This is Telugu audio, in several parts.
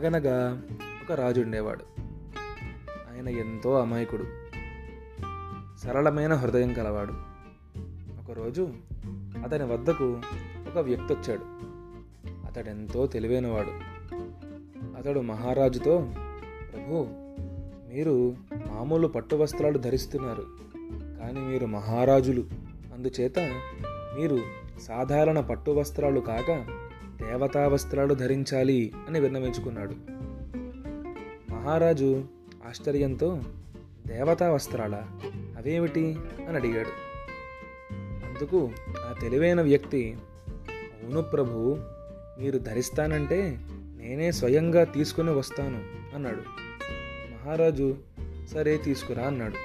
అనగనగా ఒక రాజు ఉండేవాడు. ఆయన ఎంతో అమాయకుడు. సరళమైన హృదయం కలవాడు. ఒకరోజు అతని వద్దకు ఒక వ్యక్తి వచ్చాడు అతడెంతో తెలివైనవాడు. అతడు మహారాజుతో ప్రభు మీరు మామూలు పట్టు వస్త్రాలు ధరిస్తున్నారు. కానీ మీరు మహారాజులు. అందుచేత మీరు సాధారణ పట్టు వస్త్రాలు కాక దేవతా వస్త్రాలు ధరించాలి అని విన్నవించుకున్నాడు. మహారాజు ఆశ్చర్యంతో దేవతా వస్త్రాలా అవేమిటి? అని అడిగాడు. అందుకు ఆ తెలివైన వ్యక్తి అవును ప్రభు మీరు ధరిస్తానంటే నేనే స్వయంగా తీసుకుని వస్తాను అన్నాడు. మహారాజు సరే తీసుకురా అన్నాడు.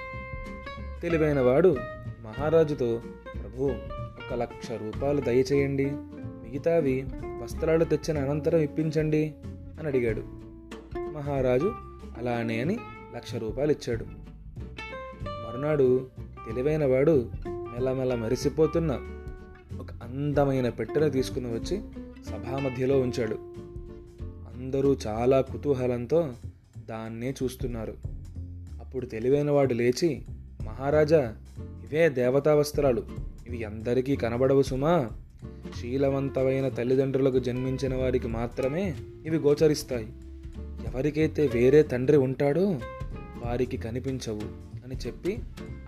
తెలివైన వాడు మహారాజుతో ప్రభు ఒక లక్ష రూపాయలు దయచేయండి. మిగతావి వస్త్రాలు తెచ్చిన అనంతరం ఇప్పించండి అని అడిగాడు. మహారాజు అలానే అని లక్ష రూపాయలు ఇచ్చాడు. మరునాడు తెలివైనవాడు మెల్లమెల్ల మెరిసిపోతున్న ఒక అందమైన పెట్టెను తీసుకుని వచ్చి సభామధ్యలో ఉంచాడు. అందరూ చాలా కుతూహలంతో దాన్నే చూస్తున్నారు. అప్పుడు తెలివైనవాడు లేచి మహారాజా ఇవే దేవతా వస్త్రాలు ఇవి అందరికీ కనబడవు సుమా. శీలవంతమైన తల్లిదండ్రులకు జన్మించిన వారికి మాత్రమే ఇవి గోచరిస్తాయి. ఎవరికైతే వేరే తండ్రి ఉంటాడో వారికి కనిపించవు అని చెప్పి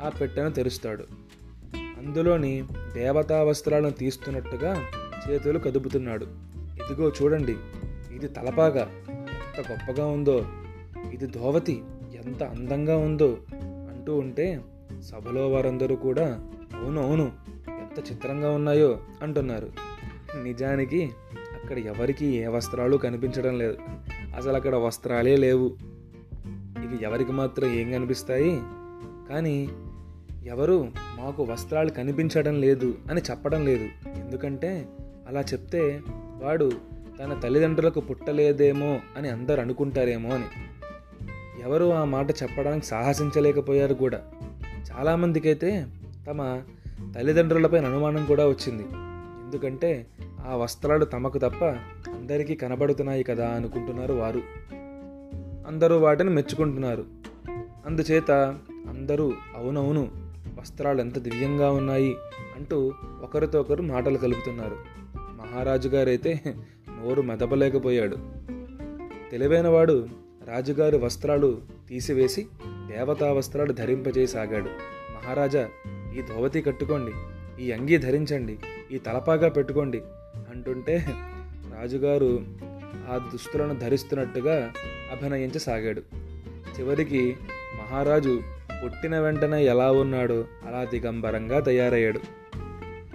ఆ పెట్టెను తెరుస్తాడు. అందులోని దేవతా వస్త్రాలను తీస్తున్నట్టుగా చేతులు కదుపుతున్నాడు. ఇదిగో చూడండి ఇది తలపాగా ఎంత గొప్పగా ఉందో ఇది ధోవతి ఎంత అందంగా ఉందో అంటూ ఉంటే సభలో వారందరూ కూడా అవును అవును ఎంత చిత్రంగా ఉన్నాయో అంటున్నారు. నిజానికి అక్కడ ఎవరికి ఏ వస్త్రాలు కనిపించడం లేదు. అసలు అక్కడ వస్త్రాలే లేవు. ఇవి ఎవరికి మాత్రం ఏం కనిపిస్తాయి? కానీ ఎవరు మాకు వస్త్రాలు కనిపించడం లేదు అని చెప్పడం లేదు. ఎందుకంటే అలా చెప్తే వాడు తన తల్లిదండ్రులకు పుట్టలేదేమో అని అందరు అనుకుంటారేమో అని. ఎవరు ఆ మాట చెప్పడానికి సాహసించలేకపోయారు కూడా. చాలామందికైతే తమ తల్లిదండ్రులపై అనుమానం కూడా వచ్చింది. ఎందుకంటే ఆ వస్త్రాలు తమకు తప్ప అందరికీ కనబడుతున్నాయి కదా అనుకుంటున్నారు వారు. అందరూ వాటిని మెచ్చుకుంటున్నారు. అందుచేత అందరూ అవునవును వస్త్రాలు ఎంత దివ్యంగా ఉన్నాయి అంటూ ఒకరితో ఒకరు మాటలు కలుపుతున్నారు. మహారాజు గారైతే నోరు మెదపలేకపోయాడు. తెలివైనవాడు రాజుగారి వస్త్రాలు తీసివేసి దేవతా వస్త్రాలు ధరింపజేసాగాడు మహారాజా ఈ ధోవతి కట్టుకోండి ఈ అంగీ ధరించండి ఈ తలపాగా పెట్టుకోండి అంటుంటే రాజుగారు ఆ దుస్తులను ధరిస్తున్నట్టుగా అభినయించసాగాడు. చివరికి మహారాజు పుట్టిన వెంటనే ఎలా ఉన్నాడో అలా దిగంబరంగా తయారయ్యాడు.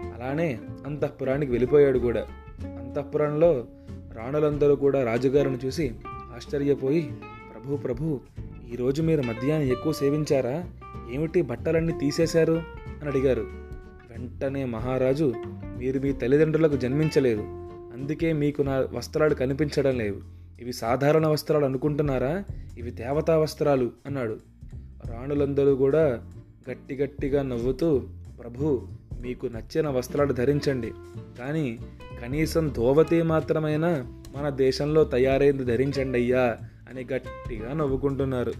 అలానే అంతఃపురానికి వెళ్ళిపోయాడు కూడా. అంతఃపురంలో రాణులందరూ కూడా రాజుగారిని చూసి ఆశ్చర్యపోయి ప్రభు ప్రభు ఈరోజు మీరు మద్యాన్ని ఎక్కువ సేవించారా? ఏమిటి బట్టలన్నీ తీసేశారు? అని అడిగారు. వెంటనే మహారాజు మీరు మీ తల్లిదండ్రులకు జన్మించలేదు. అందుకే మీకు నా వస్త్రాలు కనిపించడం లేవు. ఇవి సాధారణ వస్త్రాలు అనుకుంటున్నారా? ఇవి దేవతా వస్త్రాలు అన్నాడు. రాణులందరూ కూడా గట్టి గట్టిగా నవ్వుతూ ప్రభు మీకు నచ్చిన వస్త్రాలు ధరించండి. కానీ కనీసం ధోవతి మాత్రమైనా మన దేశంలో తయారైంది ధరించండి అయ్యా అని గట్టిగా నవ్వుకుంటున్నారు.